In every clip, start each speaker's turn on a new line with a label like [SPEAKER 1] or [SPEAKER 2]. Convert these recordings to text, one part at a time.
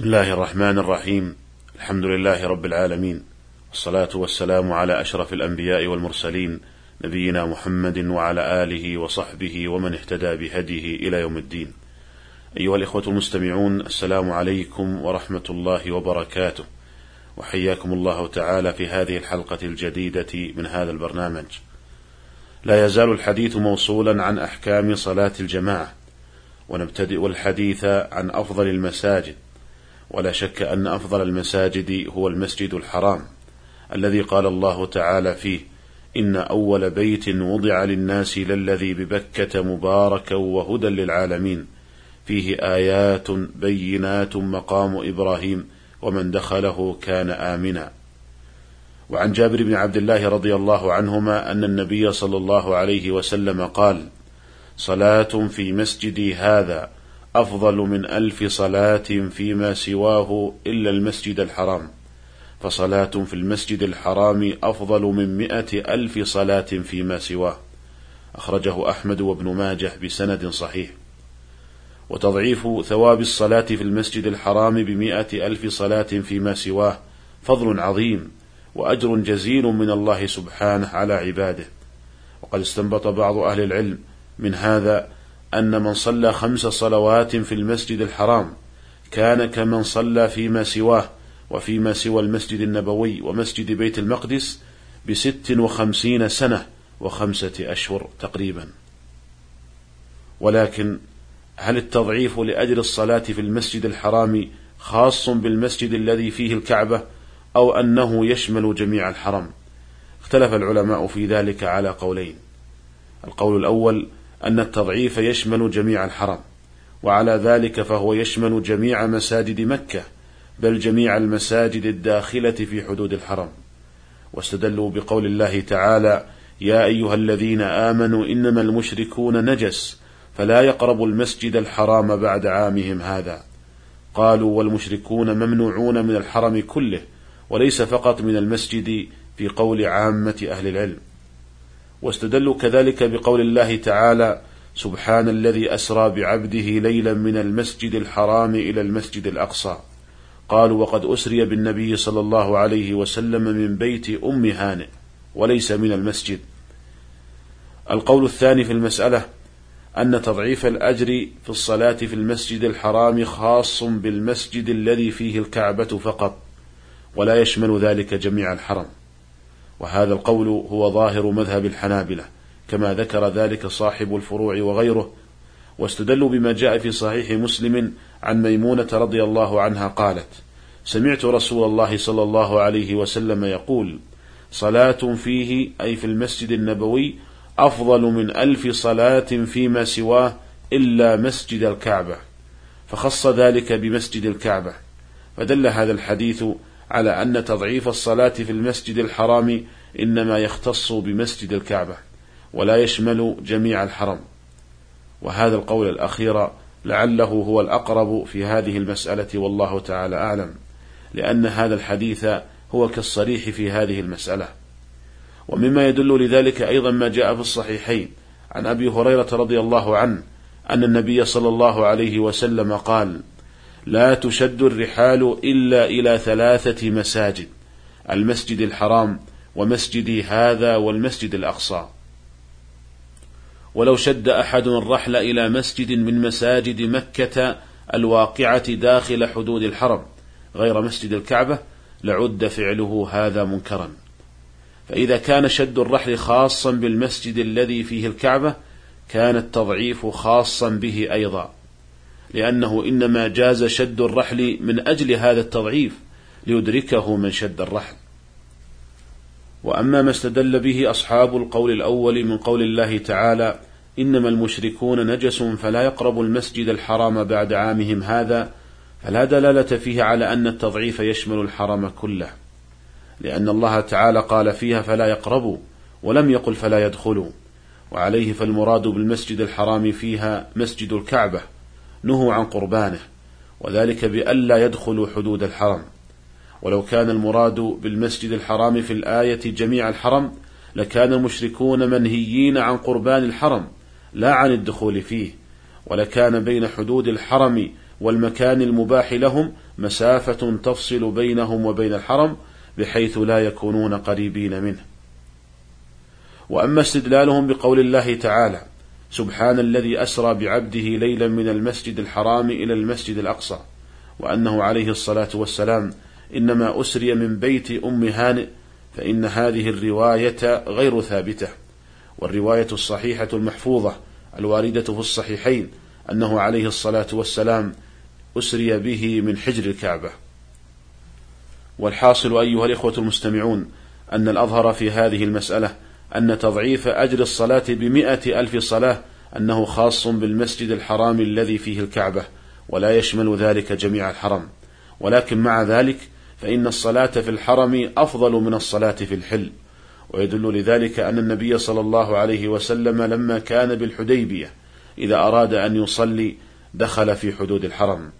[SPEAKER 1] بسم الله الرحمن الرحيم. الحمد لله رب العالمين. والصلاة والسلام على أشرف الأنبياء والمرسلين نبينا محمد وعلى آله وصحبه ومن اهتدى بهديه إلى يوم الدين. أيها الإخوة المستمعون السلام عليكم ورحمة الله وبركاته. وحياكم الله تعالى في هذه الحلقة الجديدة من هذا البرنامج. لا يزال الحديث موصولا عن أحكام صلاة الجماعة. ونبتدئ الحديث عن أفضل المساجد. ولا شك أن أفضل المساجد هو المسجد الحرام الذي قال الله تعالى فيه إن أول بيت وضع للناس للذي ببكة مباركا وهدى للعالمين فيه آيات بينات مقام إبراهيم ومن دخله كان آمنا. وعن جابر بن عبد الله رضي الله عنهما أن النبي صلى الله عليه وسلم قال صلاة في مسجدي هذا أفضل من ألف صلاة فيما سواه إلا المسجد الحرام. فصلاة في المسجد الحرام أفضل من مئة ألف صلاة فيما سواه. أخرجه أحمد وابن ماجه بسند صحيح. وتضعيف ثواب الصلاة في المسجد الحرام بمئة ألف صلاة فيما سواه فضل عظيم وأجر جزيل من الله سبحانه على عباده. وقد استنبط بعض أهل العلم من هذا أن من صلى خمس صلوات في المسجد الحرام كان كمن صلى فيما سواه وفيما سوى المسجد النبوي ومسجد بيت المقدس بست وخمسين سنة وخمسة أشهر تقريبا. ولكن هل التضعيف لأجل الصلاة في المسجد الحرام خاص بالمسجد الذي فيه الكعبة أو أنه يشمل جميع الحرم؟ اختلف العلماء في ذلك على قولين. القول الأول أن التضعيف يشمل جميع الحرم وعلى ذلك فهو يشمل جميع مساجد مكة بل جميع المساجد الداخلة في حدود الحرم. واستدلوا بقول الله تعالى يا أيها الذين آمنوا إنما المشركون نجس فلا يقربوا المسجد الحرام بعد عامهم هذا. قالوا والمشركون ممنوعون من الحرم كله وليس فقط من المسجد في قول عامة أهل العلم. واستدلوا كذلك بقول الله تعالى سبحان الذي أسرى بعبده ليلا من المسجد الحرام إلى المسجد الأقصى. قالوا وقد أسري بالنبي صلى الله عليه وسلم من بيت أم هانئ وليس من المسجد. القول الثاني في المسألة أن تضعيف الأجر في الصلاة في المسجد الحرام خاص بالمسجد الذي فيه الكعبة فقط ولا يشمل ذلك جميع الحرم. وهذا القول هو ظاهر مذهب الحنابلة كما ذكر ذلك صاحب الفروع وغيره. واستدلوا بما جاء في صحيح مسلم عن ميمونة رضي الله عنها قالت سمعت رسول الله صلى الله عليه وسلم يقول صلاة فيه أي في المسجد النبوي أفضل من ألف صلاة فيما سواه إلا مسجد الكعبة فخص ذلك بمسجد الكعبة. فدل هذا الحديث على أن تضعيف الصلاة في المسجد الحرام إنما يختص بمسجد الكعبة ولا يشمل جميع الحرم. وهذا القول الأخير لعله هو الأقرب في هذه المسألة والله تعالى أعلم لأن هذا الحديث هو كالصريح في هذه المسألة. ومما يدل لذلك أيضا ما جاء في الصحيحين عن أبي هريرة رضي الله عنه أن النبي صلى الله عليه وسلم قال لا تشد الرحال إلا إلى ثلاثة مساجد المسجد الحرام ومسجدي هذا والمسجد الأقصى. ولو شد أحد الرحل إلى مسجد من مساجد مكة الواقعة داخل حدود الحرم غير مسجد الكعبة لعد فعله هذا منكرا. فإذا كان شد الرحل خاصا بالمسجد الذي فيه الكعبة كان التضعيف خاصا به أيضا. لأنه إنما جاز شد الرحل من أجل هذا التضعيف ليدركه من شد الرحل. وأما ما استدل به أصحاب القول الأول من قول الله تعالى إنما المشركون نجس فلا يقربوا المسجد الحرام بعد عامهم هذا فلا دلالة فيه على أن التضعيف يشمل الحرم كله. لأن الله تعالى قال فيها فلا يقربوا ولم يقل فلا يدخلوا. وعليه فالمراد بالمسجد الحرام فيها مسجد الكعبة. نهوا عن قربانه وذلك بألا يدخلوا حدود الحرم. ولو كان المراد بالمسجد الحرام في الآية جميع الحرم لكان المشركون منهيين عن قربان الحرم لا عن الدخول فيه. ولكان بين حدود الحرم والمكان المباح لهم مسافة تفصل بينهم وبين الحرم بحيث لا يكونون قريبين منه. وأما استدلالهم بقول الله تعالى سبحان الذي أسرى بعبده ليلا من المسجد الحرام إلى المسجد الأقصى وأنه عليه الصلاة والسلام إنما أسري من بيت أم هانئ فإن هذه الرواية غير ثابتة. والرواية الصحيحة المحفوظة الواردة في الصحيحين أنه عليه الصلاة والسلام أسري به من حجر الكعبة. والحاصل أيها الإخوة المستمعون أن الأظهر في هذه المسألة أن تضعيف أجر الصلاة بمئة ألف صلاة أنه خاص بالمسجد الحرام الذي فيه الكعبة ولا يشمل ذلك جميع الحرم. ولكن مع ذلك فإن الصلاة في الحرم أفضل من الصلاة في الحل. ويدل لذلك أن النبي صلى الله عليه وسلم لما كان بالحديبية إذا أراد أن يصلي دخل في حدود الحرم.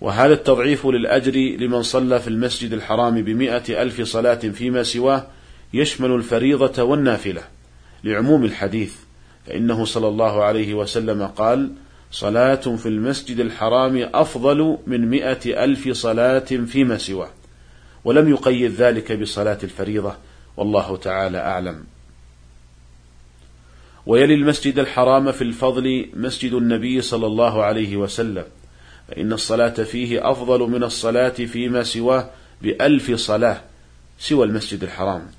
[SPEAKER 1] وهذا التضعيف للأجر لمن صلى في المسجد الحرام بمئة ألف صلاة فيما سواه يشمل الفريضة والنافلة لعموم الحديث فإنه صلى الله عليه وسلم قال صلاة في المسجد الحرام أفضل من مئة ألف صلاة فيما سواه ولم يقيد ذلك بصلاة الفريضة والله تعالى أعلم. ويلي المسجد الحرام في الفضل مسجد النبي صلى الله عليه وسلم فإن الصلاة فيه أفضل من الصلاة فيما سواه بألف صلاة سوى المسجد الحرام.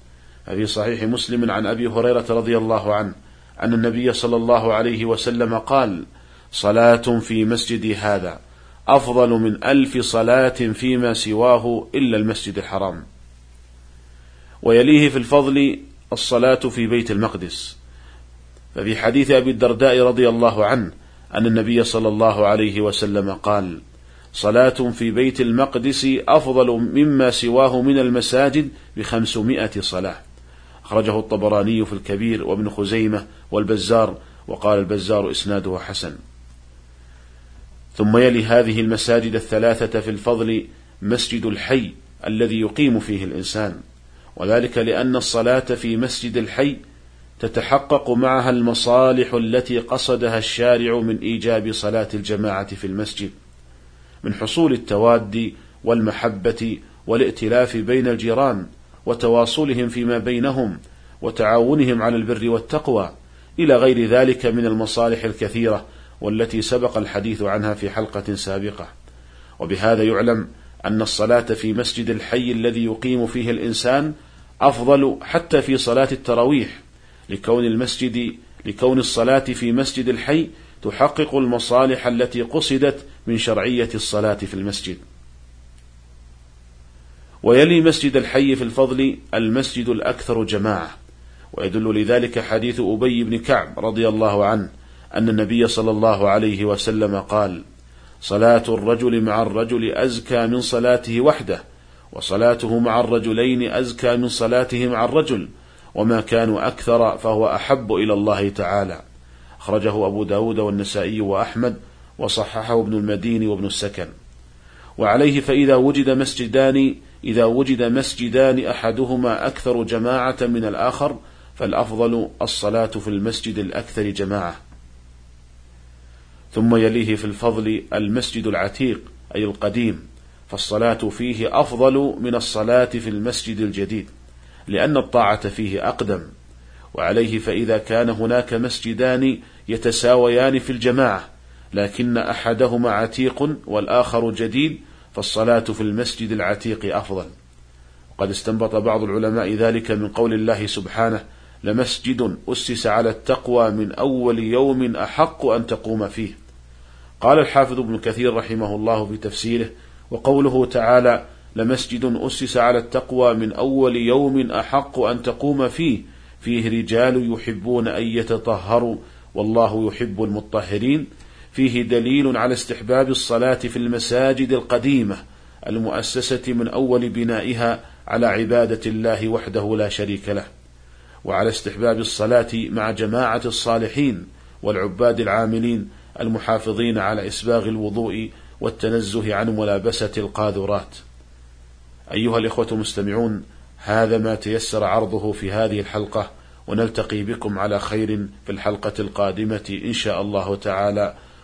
[SPEAKER 1] في صحيح مسلم عن أبي هريرة رضي الله عنه أن النبي صلى الله عليه وسلم قال صلاة في مسجدي هذا أفضل من ألف صلاة فيما سواه إلا المسجد الحرام. ويليه في الفضل الصلاة في بيت المقدس. ففي حديث أبي الدرداء رضي الله عنه أن النبي صلى الله عليه وسلم قال صلاة في بيت المقدس أفضل مما سواه من المساجد بخمسمائة صلاة. أخرجه الطبراني في الكبير وابن خزيمة والبزار وقال البزار إسناده حسن. ثم يلي هذه المساجد الثلاثة في الفضل مسجد الحي الذي يقيم فيه الإنسان وذلك لأن الصلاة في مسجد الحي تتحقق معها المصالح التي قصدها الشارع من إيجاب صلاة الجماعة في المسجد من حصول التواد والمحبة والائتلاف بين الجيران وتواصلهم فيما بينهم وتعاونهم على البر والتقوى إلى غير ذلك من المصالح الكثيرة والتي سبق الحديث عنها في حلقة سابقة وبهذا يعلم أن الصلاة في مسجد الحي الذي يقيم فيه الإنسان أفضل حتى في صلاة التراويح لكون المسجد لكون الصلاة في مسجد الحي تحقق المصالح التي قصدت من شرعية الصلاة في المسجد. ويلي مسجد الحي في الفضل المسجد الأكثر جماعة، ويدل لذلك حديث أبي بن كعب رضي الله عنه أن النبي صلى الله عليه وسلم قال: صلاة الرجل مع الرجل أزكى من صلاته وحده، وصلاته مع الرجلين أزكى من صلاته مع الرجل، وما كانوا أكثر فهو أحب إلى الله تعالى. أخرجه أبو داود والنسائي وأحمد وصححه ابن المدين وابن السكن وعليه فإذا وجد مسجدان إذا وجد مسجدان أحدهما أكثر جماعة من الآخر فالأفضل الصلاة في المسجد الأكثر جماعة. ثم يليه في الفضل المسجد العتيق أي القديم فالصلاة فيه أفضل من الصلاة في المسجد الجديد لأن الطاعة فيه أقدم. وعليه فإذا كان هناك مسجدان يتساويان في الجماعة لكن أحدهما عتيق والآخر جديد فالصلاة في المسجد العتيق أفضل. وقد استنبط بعض العلماء ذلك من قول الله سبحانه لمسجد أسس على التقوى من أول يوم أحق أن تقوم فيه. قال الحافظ ابن كثير رحمه الله في تفسيره وقوله تعالى لمسجد أسس على التقوى من أول يوم أحق أن تقوم فيه فيه رجال يحبون أن يتطهروا والله يحب المطهرين. فيه دليل على استحباب الصلاة في المساجد القديمة المؤسسة من أول بنائها على عبادة الله وحده لا شريك له وعلى استحباب الصلاة مع جماعة الصالحين والعباد العاملين المحافظين على إسباغ الوضوء والتنزه عن ملابسة القاذورات. أيها الإخوة المستمعون هذا ما تيسر عرضه في هذه الحلقة ونلتقي بكم على خير في الحلقة القادمة إن شاء الله تعالى.